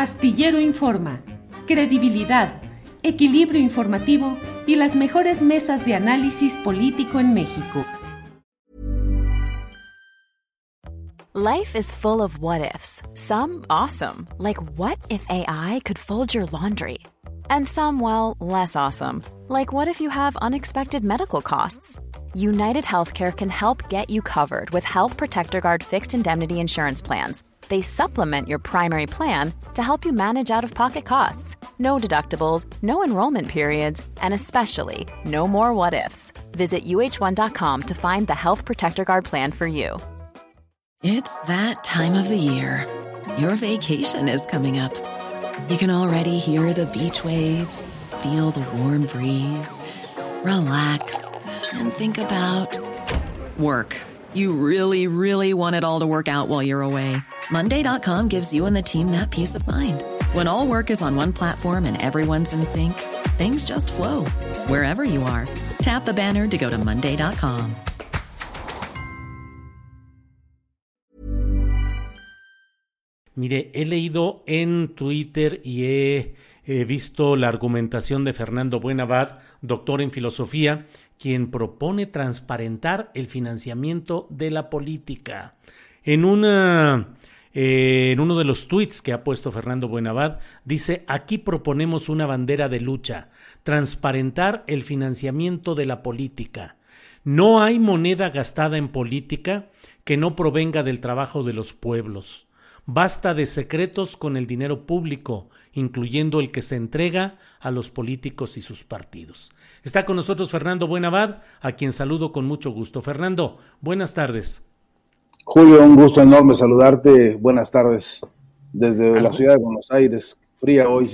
Astillero Informa, credibilidad, equilibrio informativo y las mejores mesas de análisis político en México. Life is full of what ifs. Some awesome, like what if AI could fold your laundry? And some, well, less awesome, like what if you have unexpected medical costs? United Healthcare can help get you covered with Health Protector Guard fixed indemnity insurance plans they supplement your primary plan to help you manage out of pocket costs. No deductibles, no enrollment periods, and especially no more what ifs. Visit uh1.com to find the Health Protector Guard plan for you. It's that time of the year. Your vacation is coming up. You can already hear the beach waves, feel the warm breeze, relax, and think about work. You really, really want it all to work out while you're away. Monday.com gives you and the team that peace of mind. When all work is on one platform and everyone's in sync, things just flow wherever you are. Tap the banner to go to Monday.com. Mire, he leído en Twitter y he, he visto la argumentación de Fernando Buenavad, doctor en filosofía, quien propone transparentar el financiamiento de la política. En una eh, en uno de los tweets que ha puesto Fernando Buenavad, dice, aquí proponemos una bandera de lucha, transparentar el financiamiento de la política. No hay moneda gastada en política que no provenga del trabajo de los pueblos. Basta de secretos con el dinero público, incluyendo el que se entrega a los políticos y sus partidos. Está con nosotros Fernando Buenavad, a quien saludo con mucho gusto. Fernando, buenas tardes. Julio, un gusto enorme saludarte. Buenas tardes desde la ciudad de Buenos Aires. Fría hoy.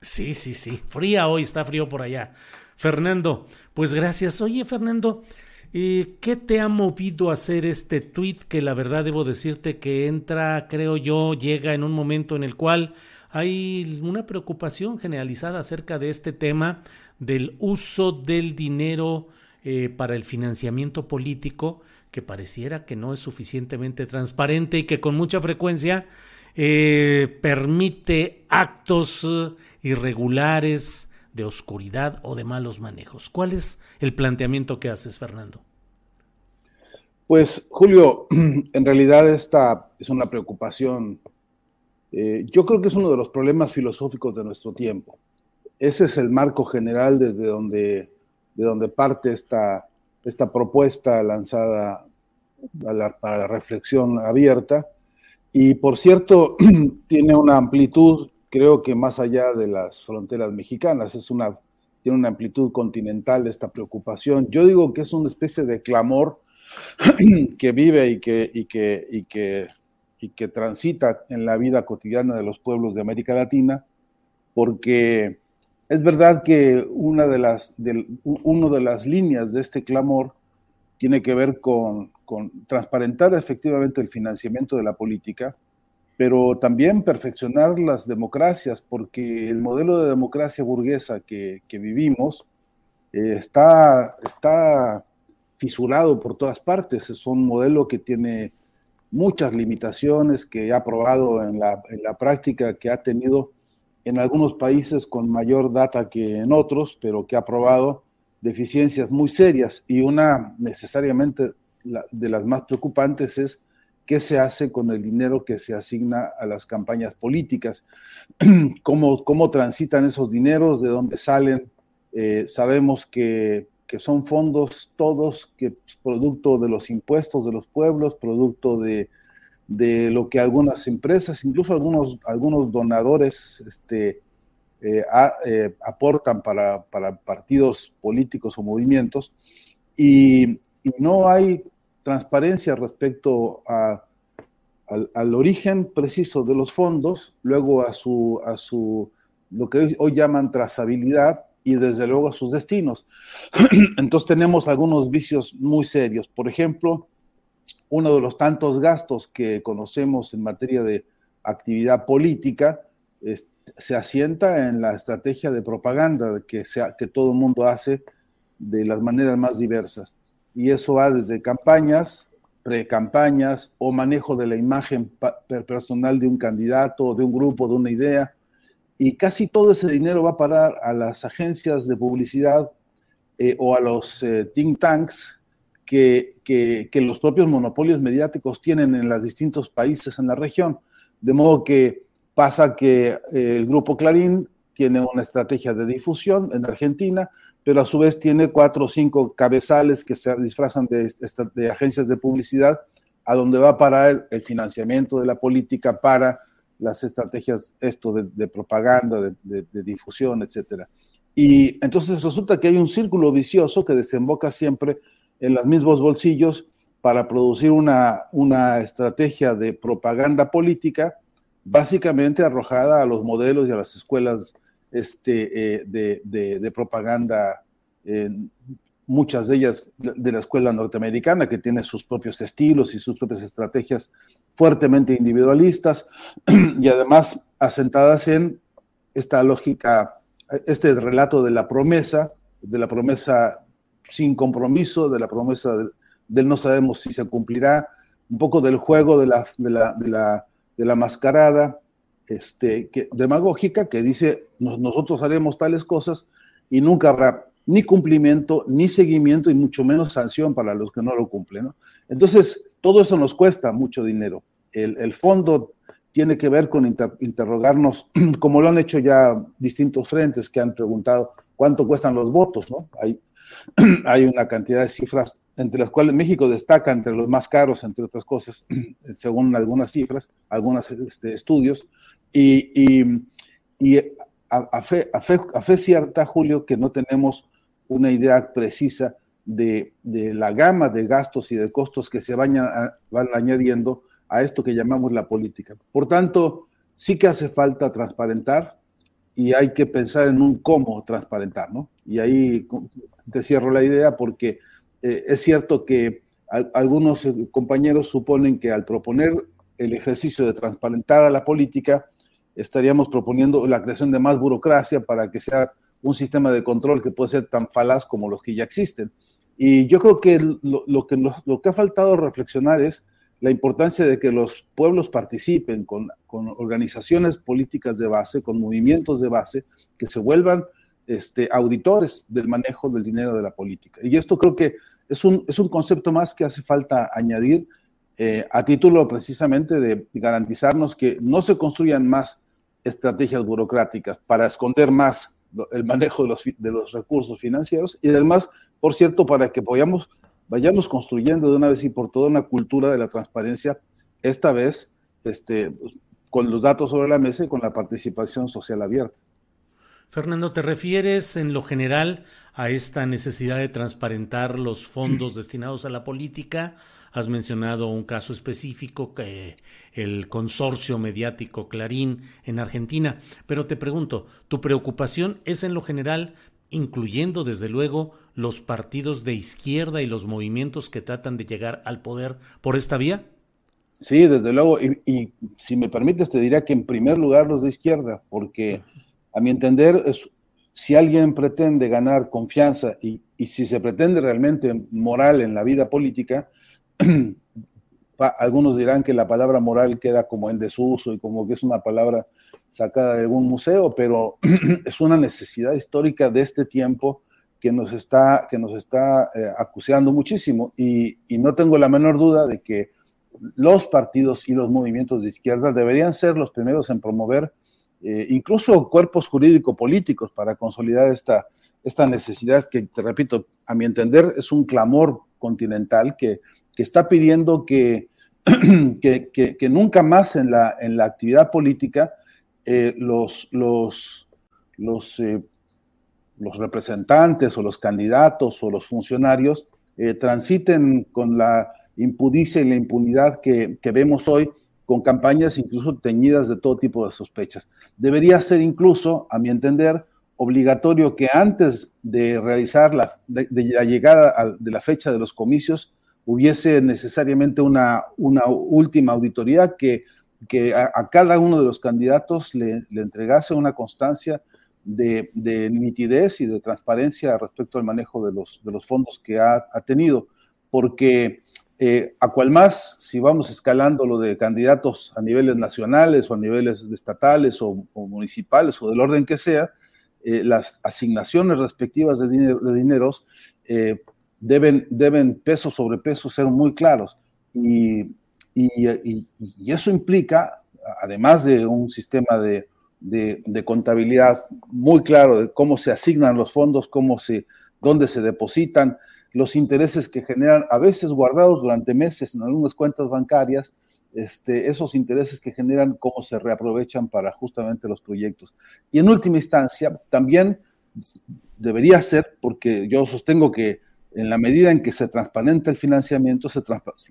Sí, sí, sí. Fría hoy, está frío por allá. Fernando, pues gracias. Oye, Fernando, ¿qué te ha movido a hacer este tweet que la verdad debo decirte que entra, creo yo, llega en un momento en el cual hay una preocupación generalizada acerca de este tema del uso del dinero eh, para el financiamiento político que pareciera que no es suficientemente transparente y que con mucha frecuencia eh, permite actos eh, irregulares de oscuridad o de malos manejos. ¿Cuál es el planteamiento que haces, Fernando? Pues, Julio, en realidad esta es una preocupación. Eh, yo creo que es uno de los problemas filosóficos de nuestro tiempo. Ese es el marco general desde donde, de donde parte esta, esta propuesta lanzada para la reflexión abierta. Y por cierto, tiene una amplitud, creo que más allá de las fronteras mexicanas, es una, tiene una amplitud continental esta preocupación. Yo digo que es una especie de clamor que vive y que, y que, y que, y que transita en la vida cotidiana de los pueblos de América Latina, porque es verdad que una de las, de, uno de las líneas de este clamor tiene que ver con, transparentar efectivamente el financiamiento de la política, pero también perfeccionar las democracias, porque el modelo de democracia burguesa que, vivimos eh, está, está fisurado por todas partes. Es un modelo que tiene muchas limitaciones, que ha probado en la, en la práctica, que ha tenido en algunos países con mayor data que en otros, pero que ha probado deficiencias muy serias y una necesariamente de las más preocupantes es qué se hace con el dinero que se asigna a las campañas políticas, cómo, cómo transitan esos dineros, de dónde salen. Eh, sabemos que, que, son fondos todos que producto de los impuestos de los pueblos, producto de, de lo que algunas empresas, incluso algunos, algunos donadores, este, eh, eh, aportan para, partidos políticos o movimientos. Y, no hay transparencia respecto al, origen preciso de los fondos, luego a su, a su, lo que hoy llaman trazabilidad y desde luego a sus destinos. Entonces tenemos algunos vicios muy serios. Por ejemplo, uno de los tantos gastos que conocemos en materia de actividad política, se asienta en la estrategia de propaganda que, que todo el mundo hace de las maneras más diversas. Y eso va desde campañas pre-campañas o manejo de la imagen personal de un candidato, de un grupo, de una idea. Y casi todo ese dinero va a parar a las agencias de publicidad eh, o a los eh, think tanks que, que, los propios monopolios mediáticos tienen en los distintos países en la región. De modo que pasa que eh, el grupo Clarín tiene una estrategia de difusión en Argentina, pero a su vez tiene cuatro o cinco cabezales que se disfrazan de, agencias de publicidad, a donde va a parar el, financiamiento de la política para las estrategias esto de, propaganda, de, difusión, etcétera. Y entonces resulta que hay un círculo vicioso que desemboca siempre en los mismos bolsillos para producir una, una estrategia de propaganda política básicamente arrojada a los modelos y a las escuelas este, eh, de, propaganda, eh, muchas de ellas de la escuela norteamericana, que tiene sus propios estilos y sus propias estrategias fuertemente individualistas y además asentadas en esta lógica, este relato de la promesa, de la promesa sin compromiso, de la promesa del, no sabemos si se cumplirá, un poco del juego de la, de la, de la, de la mascarada, este, que, demagógica que dice nosotros haremos tales cosas y nunca habrá ni cumplimiento, ni seguimiento y mucho menos sanción para los que no lo cumplen. Entonces, todo eso nos cuesta mucho dinero. El, fondo tiene que ver con interrogarnos, como lo han hecho ya distintos frentes que han preguntado cuánto cuestan los votos. ¿no? Hay, hay una cantidad de cifras entre las cuales México destaca entre los más caros, entre otras cosas, según algunas cifras, algunos este, estudios, y, a, fe, a, fe, cierta, Julio, que no tenemos una idea precisa de, la gama de gastos y de costos que se van, van añadiendo a esto que llamamos la política. Por tanto, sí que hace falta transparentar y hay que pensar en un cómo transparentar, ¿no? Y ahí te cierro la idea porque eh, es cierto que algunos eh, compañeros suponen que al proponer el ejercicio de transparentar a la política, estaríamos proponiendo la creación de más burocracia para que sea un sistema de control que puede ser tan falaz como los que ya existen. Y yo creo que lo, que, ha faltado reflexionar es la importancia de que los pueblos participen con, con, organizaciones políticas de base, con movimientos de base, que se vuelvan este, auditores del manejo del dinero de la política. Y esto creo que es un, es un concepto más que hace falta añadir eh, a título precisamente de garantizarnos que no se construyan más estrategias burocráticas para esconder más el manejo de los, de los recursos financieros y además, por cierto, para que vayamos, vayamos construyendo de una vez y por todas una cultura de la transparencia, esta vez este, con los datos sobre la mesa y con la participación social abierta. Fernando, ¿te refieres en lo general a esta necesidad de transparentar los fondos destinados a la política? Has mencionado un caso específico, que el consorcio mediático Clarín en Argentina, pero te pregunto, ¿tu preocupación es en lo general, incluyendo desde luego los partidos de izquierda y los movimientos que tratan de llegar al poder por esta vía? Sí, desde luego, y, y si me permites te diría que en primer lugar los de izquierda, porque a mi entender, si alguien pretende ganar confianza y, si se pretende realmente moral en la vida política, algunos dirán que la palabra moral queda como en desuso y como que es una palabra sacada de algún museo, pero es una necesidad histórica de este tiempo que nos está, que nos está eh, acuciando muchísimo. Y, no tengo la menor duda de que los partidos y los movimientos de izquierda deberían ser los primeros en promover eh, incluso cuerpos jurídico-políticos para consolidar esta, esta necesidad que, te repito, a mi entender es un clamor continental que, está pidiendo que, que, nunca más en la, en la actividad política eh, los, los, los, eh, los, representantes o los candidatos o los funcionarios transiten con la impudicia y la impunidad que, que vemos hoy con campañas incluso teñidas de todo tipo de sospechas. Debería ser incluso, a mi entender, obligatorio que antes de realizar la, llegada de la fecha de los comicios hubiese necesariamente una, una última auditoría que, que a, cada uno de los candidatos le, entregase una constancia de, de, nitidez y de transparencia respecto al manejo de los, de los fondos que ha, ha tenido, porque Eh, a cual más, si vamos escalando lo de candidatos a niveles nacionales o a niveles estatales o, municipales o del orden que sea, eh, las asignaciones respectivas de, dineros eh, deben, deben peso sobre peso ser muy claros. Y, eso implica, además de un sistema de, de, contabilidad muy claro de cómo se asignan los fondos, cómo se, dónde se depositan, los intereses que generan, a veces guardados durante meses en algunas cuentas bancarias, este, esos intereses que generan, cómo se reaprovechan para justamente los proyectos. Y en última instancia, también debería ser, porque yo sostengo que en la medida en que se transparenta el financiamiento, se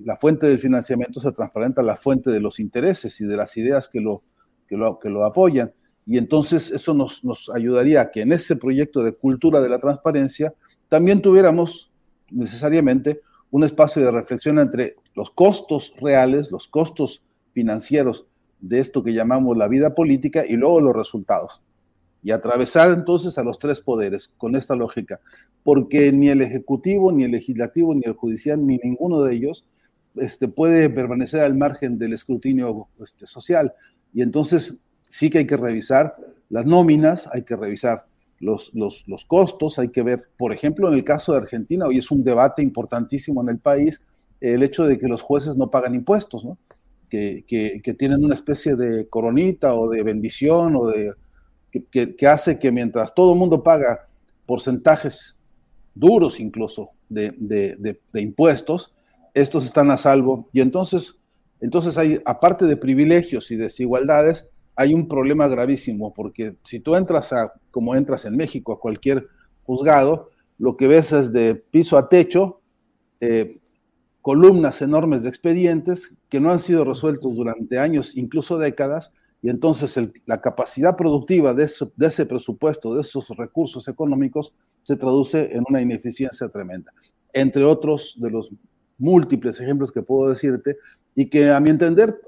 la fuente del financiamiento se transparenta la fuente de los intereses y de las ideas que lo, que lo, que lo apoyan. Y entonces eso nos, nos ayudaría a que en ese proyecto de cultura de la transparencia también tuviéramos necesariamente un espacio de reflexión entre los costos reales, los costos financieros de esto que llamamos la vida política y luego los resultados. Y atravesar entonces a los tres poderes con esta lógica, porque ni el Ejecutivo, ni el Legislativo, ni el Judicial, ni ninguno de ellos este, puede permanecer al margen del escrutinio este, social. Y entonces sí que hay que revisar las nóminas, hay que revisar los, los, los, costos, hay que ver, por ejemplo, en el caso de Argentina, hoy es un debate importantísimo en el país, el hecho de que los jueces no pagan impuestos, que, que, que, tienen una especie de coronita o de bendición o de que, que hace que mientras todo el mundo paga porcentajes duros incluso de, de, de, impuestos, estos están a salvo. Y entonces, entonces hay, aparte de privilegios y desigualdades, hay un problema gravísimo, porque si tú entras a, como entras en México, a cualquier juzgado, lo que ves es de piso a techo, eh, columnas enormes de expedientes que no han sido resueltos durante años, incluso décadas, y entonces la capacidad productiva de, de ese presupuesto, de esos recursos económicos, se traduce en una ineficiencia tremenda. Entre otros de los múltiples ejemplos que puedo decirte, y que a mi entender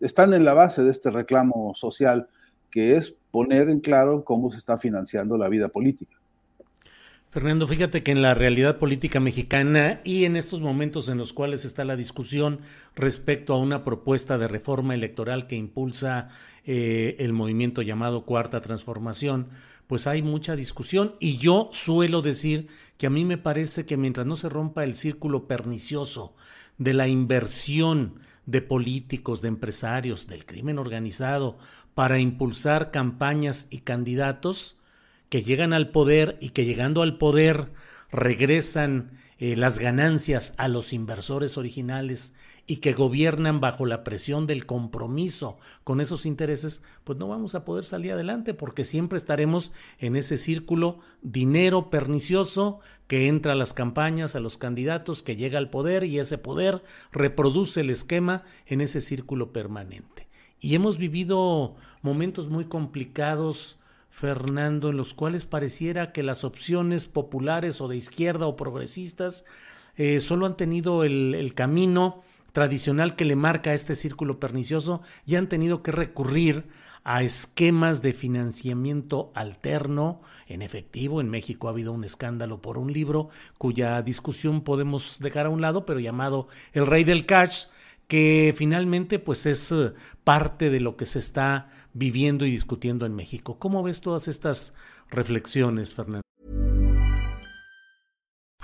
están en la base de este reclamo social, que es poner en claro cómo se está financiando la vida política. Fernando, fíjate que en la realidad política mexicana y en estos momentos en los cuales está la discusión respecto a una propuesta de reforma electoral que impulsa eh, el movimiento llamado Cuarta Transformación, pues hay mucha discusión y yo suelo decir que a mí me parece que mientras no se rompa el círculo pernicioso de la inversión de políticos, de empresarios, del crimen organizado, para impulsar campañas y candidatos que llegan al poder y que llegando al poder regresan eh, las ganancias a los inversores originales y que gobiernan bajo la presión del compromiso con esos intereses, pues no vamos a poder salir adelante porque siempre estaremos en ese círculo dinero pernicioso que entra a las campañas, a los candidatos, que llega al poder y ese poder reproduce el esquema en ese círculo permanente. Y hemos vivido momentos muy complicados Fernando, en los cuales pareciera que las opciones populares o de izquierda o progresistas eh, solo han tenido el, el camino tradicional que le marca este círculo pernicioso y han tenido que recurrir a esquemas de financiamiento alterno en efectivo. En México ha habido un escándalo por un libro cuya discusión podemos dejar a un lado, pero llamado El Rey del Cash, que finalmente pues es eh, parte de lo que se está viviendo y discutiendo en México. ¿Cómo ves todas estas reflexiones, Fernando?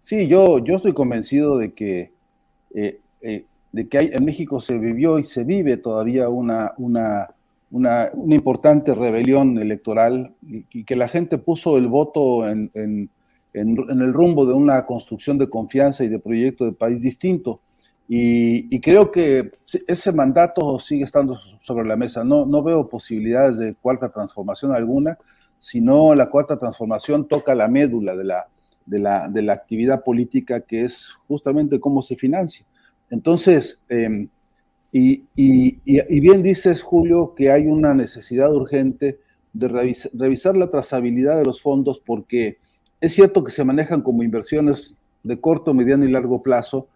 Sí, yo, yo estoy convencido de que, eh, eh, de que hay, en México se vivió y se vive todavía una, una, una, importante rebelión electoral y, que la gente puso el voto en, en, en, el rumbo de una construcción de confianza y de proyecto de país distinto. Y, y, creo que ese mandato sigue estando sobre la mesa. No, no veo posibilidades de cuarta transformación alguna, sino la cuarta transformación toca la médula de la, de la, de la actividad política, que es justamente cómo se financia. Entonces, em, y, y, bien dices, Julio, que hay una necesidad urgente de revisar la trazabilidad de los fondos porque es cierto que se manejan como inversiones de corto, mediano y largo plazo,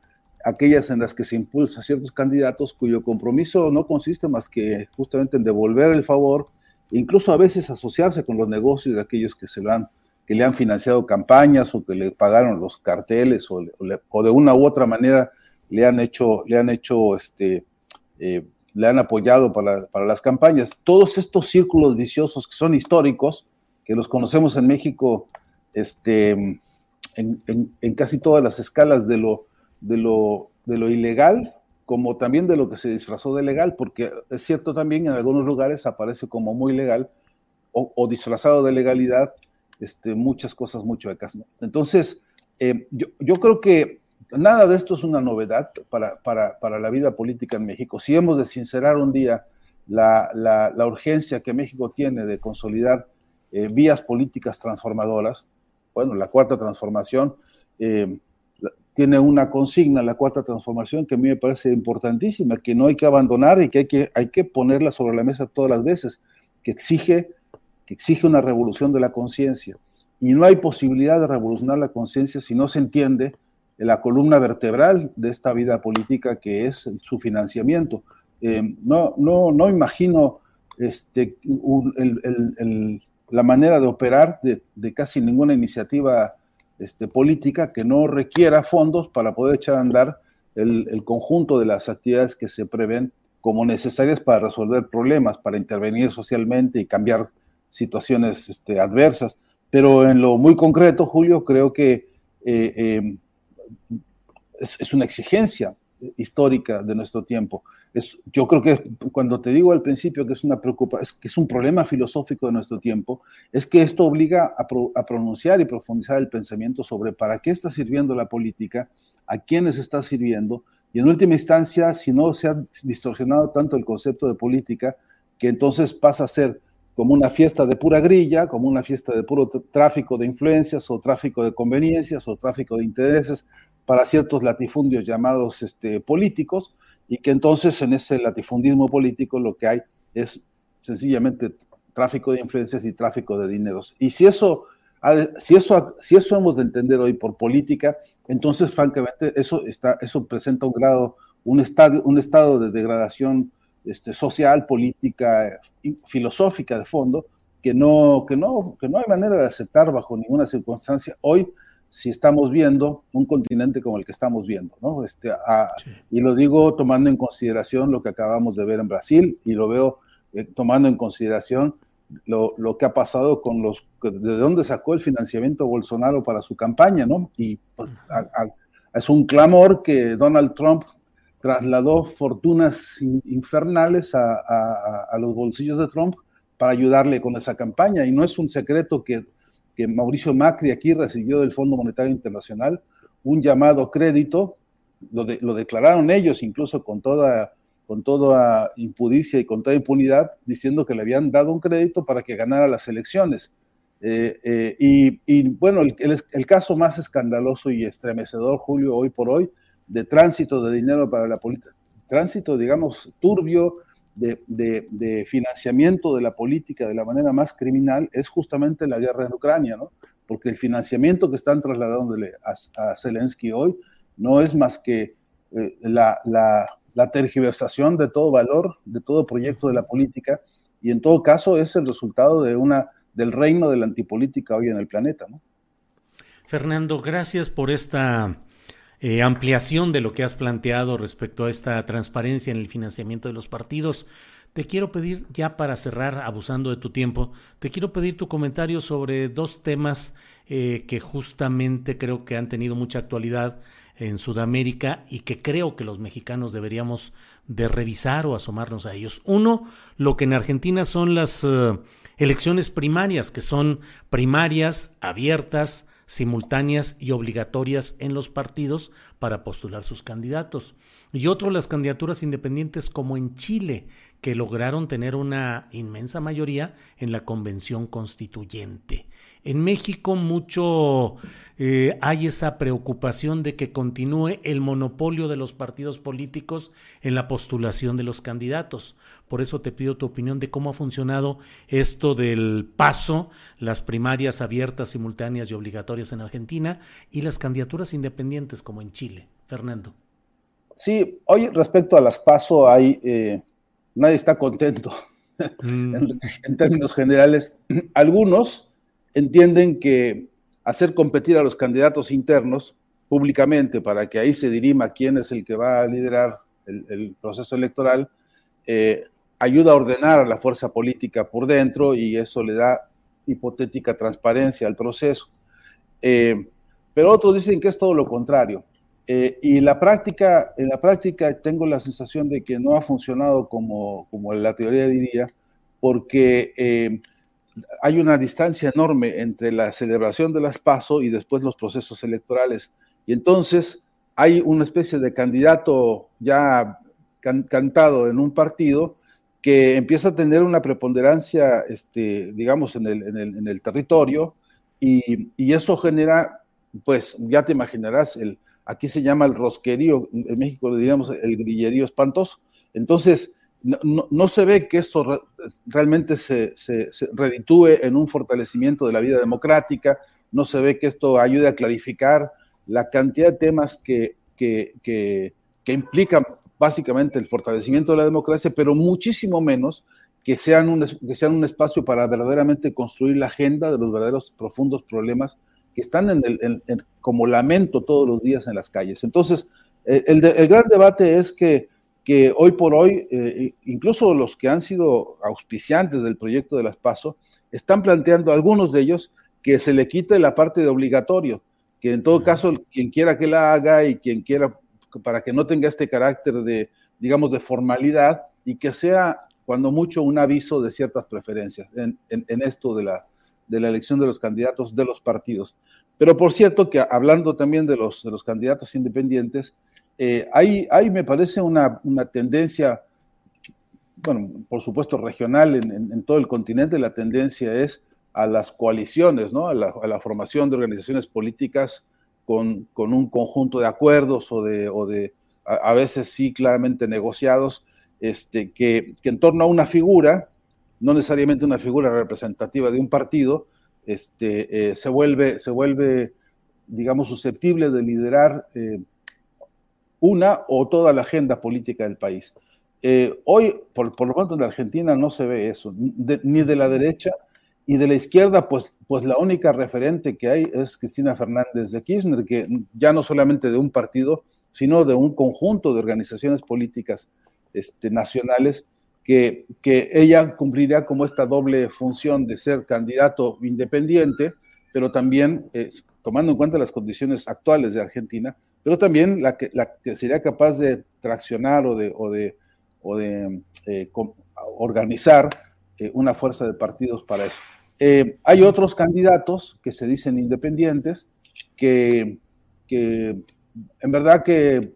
aquellas en las que se impulsa ciertos candidatos cuyo compromiso no consiste más que justamente en devolver el favor, incluso a veces asociarse con los negocios de aquellos que se lo han que le han financiado campañas o que le pagaron los carteles o, o, de una u otra manera le han hecho, le han hecho, este, eh, le han apoyado para, para, las campañas. Todos estos círculos viciosos que son históricos, que los conocemos en México este, en, en, casi todas las escalas de lo, de, lo, de lo ilegal, como también de lo que se disfrazó de legal, porque es cierto también en algunos lugares aparece como muy legal o disfrazado de legalidad este, muchas cosas muy chuecas. ¿no? Entonces, eh, yo, yo, creo que nada de esto es una novedad para, para, para, la vida política en México. Si hemos de sincerar un día la, la, urgencia que México tiene de consolidar eh, vías políticas transformadoras, bueno, la cuarta transformación eh, tiene una consigna, la cuarta transformación, que a mí me parece importantísima, que no hay que abandonar y que hay que, hay que ponerla sobre la mesa todas las veces, que exige que exige una revolución de la conciencia. Y no hay posibilidad de revolucionar la conciencia si no se entiende la columna vertebral de esta vida política que es su financiamiento. Eh, no, no, no imagino este, la manera de operar de, casi ninguna iniciativa este, política que no requiera fondos para poder echar a andar el, el, conjunto de las actividades que se prevén como necesarias para resolver problemas, para intervenir socialmente y cambiar situaciones este, adversas. Pero en lo muy concreto, Julio, creo que eh, eh, es, una exigencia histórica de nuestro tiempo. Es, yo creo que cuando te digo al principio que es una que es un problema filosófico de nuestro tiempo, es que esto obliga a, a, pronunciar y profundizar el pensamiento sobre para qué está sirviendo la política, a quiénes está sirviendo, y en última instancia, si no se ha distorsionado tanto el concepto de política, que entonces pasa a ser como una fiesta de pura grilla, como una fiesta de puro tráfico de influencias o tráfico de conveniencias o tráfico de intereses para ciertos latifundios llamados este, políticos y que entonces en ese latifundismo político lo que hay es sencillamente tráfico de influencias y tráfico de dineros. Y si eso, si eso, si eso hemos de entender hoy por política, entonces francamente eso, está, eso presenta un grado, un estado, un estado de degradación este, social, política, filosófica de fondo, que no, que, no, que no hay manera de aceptar bajo ninguna circunstancia hoy si estamos viendo un continente como el que estamos viendo, ¿no? Este, Y lo digo tomando en consideración lo que acabamos de ver en Brasil y lo veo eh, tomando en consideración lo, lo, que ha pasado con los, de dónde sacó el financiamiento Bolsonaro para su campaña, ¿no? Y pues, es un clamor que Donald Trump trasladó fortunas infernales a, los bolsillos de Trump para ayudarle con esa campaña. Y no es un secreto que, Mauricio Macri aquí recibió del Fondo Monetario Internacional un llamado crédito, lo, lo declararon ellos incluso con toda, con toda impudicia y con toda impunidad, diciendo que le habían dado un crédito para que ganara las elecciones. Eh, eh, y, bueno, el, el, caso más escandaloso y estremecedor, Julio, hoy por hoy, de tránsito de dinero para la política, tránsito, digamos, turbio de, financiamiento de la política de la manera más criminal es justamente la guerra en Ucrania, ¿no? Porque el financiamiento que están trasladándole a, Zelensky hoy no es más que eh, la, la, tergiversación de todo valor, de todo proyecto de la política, y en todo caso es el resultado de una, del reino de la antipolítica hoy en el planeta, ¿no? Fernando, gracias por esta eh, ampliación de lo que has planteado respecto a esta transparencia en el financiamiento de los partidos. Te quiero pedir, ya para cerrar, abusando de tu tiempo, te quiero pedir tu comentario sobre dos temas eh, que justamente creo que han tenido mucha actualidad en Sudamérica y que creo que los mexicanos deberíamos de revisar o asomarnos a ellos. Uno, lo que en Argentina son las uh, elecciones primarias, que son primarias abiertas, simultáneas y obligatorias en los partidos para postular sus candidatos. Y otro, las candidaturas independientes como en Chile, que lograron tener una inmensa mayoría en la convención constituyente. En México mucho eh, hay esa preocupación de que continúe el monopolio de los partidos políticos en la postulación de los candidatos. Por eso te pido tu opinión de cómo ha funcionado esto del paso, las primarias abiertas, simultáneas y obligatorias en Argentina y las candidaturas independientes como en Chile. Fernando. Sí, hoy respecto a las paso hay, eh, nadie está contento mm. en términos generales. Algunos entienden que hacer competir a los candidatos internos públicamente para que ahí se dirima quién es el que va a liderar el, proceso electoral, eh, ayuda a ordenar a la fuerza política por dentro y eso le da hipotética transparencia al proceso. Eh, pero otros dicen que es todo lo contrario. Eh, y la práctica, en la práctica tengo la sensación de que no ha funcionado como, como la teoría diría, porque hay una distancia enorme entre la celebración de las PASO y después los procesos electorales. Y entonces hay una especie de candidato ya cantado en un partido que empieza a tener una preponderancia, este, digamos, en el, territorio y, eso genera, pues ya te imaginarás, el, aquí se llama el rosquerío, en México le diríamos el grillerío espantoso. Entonces, no, se ve que esto realmente se, reditúe en un fortalecimiento de la vida democrática, no se ve que esto ayude a clarificar la cantidad de temas que, que, implican básicamente el fortalecimiento de la democracia, pero muchísimo menos que sean, un, que sean un espacio para verdaderamente construir la agenda de los verdaderos profundos problemas que están en el, como lamento todos los días en las calles. Entonces, el, el gran debate es que que hoy por hoy, eh, incluso los que han sido auspiciantes del proyecto de las PASO, están planteando, algunos de ellos, que se le quite la parte de obligatorio, que en todo caso quien quiera que la haga y quien quiera, para que no tenga este carácter de, digamos, de formalidad y que sea, cuando mucho, un aviso de ciertas preferencias en, esto de la, de la elección de los candidatos de los partidos. Pero por cierto que hablando también de los, de los candidatos independientes, eh, hay, me parece, una, tendencia, bueno, por supuesto regional en, todo el continente, la tendencia es a las coaliciones, ¿no? a, la, formación de organizaciones políticas con, un conjunto de acuerdos o de, o de a, veces sí claramente negociados, este, que, en torno a una figura, no necesariamente una figura representativa de un partido, este, eh, se, vuelve, se vuelve, digamos, susceptible de liderar eh, una o toda la agenda política del país. Eh, hoy, por, lo tanto, en Argentina no se ve eso, ni de la derecha y de la izquierda, pues, pues la única referente que hay es Cristina Fernández de Kirchner, que ya no solamente de un partido, sino de un conjunto de organizaciones políticas este, nacionales, que, ella cumplirá como esta doble función de ser candidato independiente, pero también, eh, tomando en cuenta las condiciones actuales de Argentina, pero también la que, sería capaz de traccionar o de, eh, organizar eh, una fuerza de partidos para eso. Hay otros candidatos que se dicen independientes que, en verdad que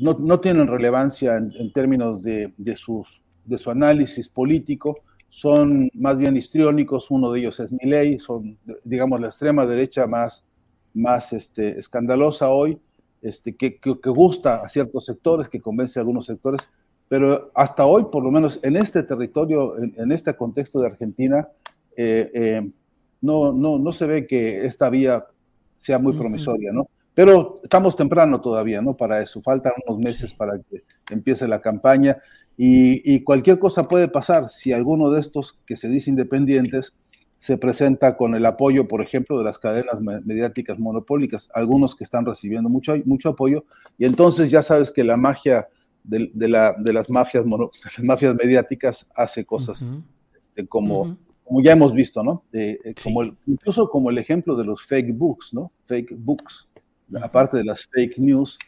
no, tienen relevancia en, términos de, sus, de su análisis político, son más bien histriónicos, uno de ellos es Milei, son, digamos, la extrema derecha más, más este, escandalosa hoy, este, que, gusta a ciertos sectores, que convence a algunos sectores, pero hasta hoy, por lo menos en este territorio, en, este contexto de Argentina, eh, eh, no, no, no se ve que esta vía sea muy promisoria, ¿no? Pero estamos temprano todavía, ¿no? Para eso, faltan unos meses para que empiece la campaña y, y cualquier cosa puede pasar si alguno de estos que se dice independientes se presenta con el apoyo, por ejemplo, de las cadenas mediáticas monopólicas, algunos que están recibiendo mucho, mucho apoyo, y entonces ya sabes que la magia de, la, de las, mafias las mafias mediáticas hace cosas este, como, como ya hemos visto, ¿no? Eh, como incluso como el ejemplo de los fake books, ¿no? Fake books, aparte de las fake news,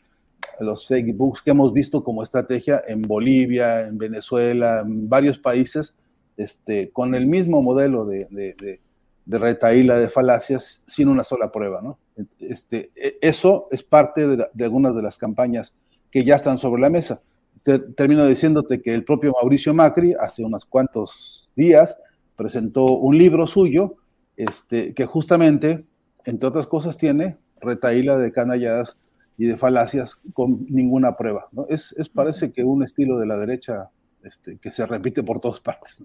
los fake books que hemos visto como estrategia en Bolivia, en Venezuela, en varios países, este, con el mismo modelo de, de, de, retaíla de falacias sin una sola prueba. ¿no? Este, e, eso es parte de, algunas de las campañas que ya están sobre la mesa. termino diciéndote que el propio Mauricio Macri hace unos cuantos días presentó un libro suyo este, que justamente, entre otras cosas, tiene retaíla de canalladas y de falacias con ninguna prueba. ¿no? Es, es parece que un estilo de la derecha este, que se repite por todas partes.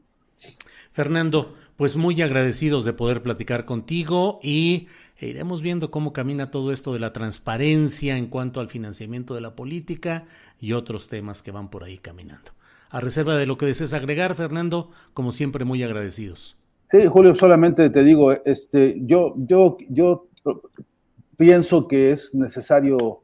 Fernando, pues muy agradecidos de poder platicar contigo y iremos viendo cómo camina todo esto de la transparencia en cuanto al financiamiento de la política y otros temas que van por ahí caminando. A reserva de lo que desees agregar, Fernando, como siempre, muy agradecidos. Sí, Julio, solamente te digo, este, yo, yo, yo pienso que es necesario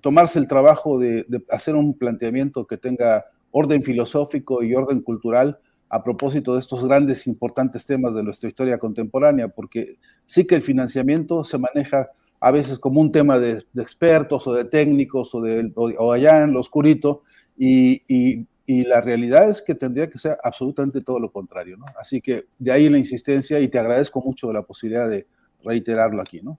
tomarse el trabajo de hacer un planteamiento que tenga orden filosófico y orden cultural a propósito de estos grandes, importantes temas de nuestra historia contemporánea, porque sí que el financiamiento se maneja a veces como un tema de, expertos o de técnicos o, de, o, allá en lo oscurito, y, y, la realidad es que tendría que ser absolutamente todo lo contrario, ¿no? Así que de ahí la insistencia y te agradezco mucho la posibilidad de reiterarlo aquí, ¿no?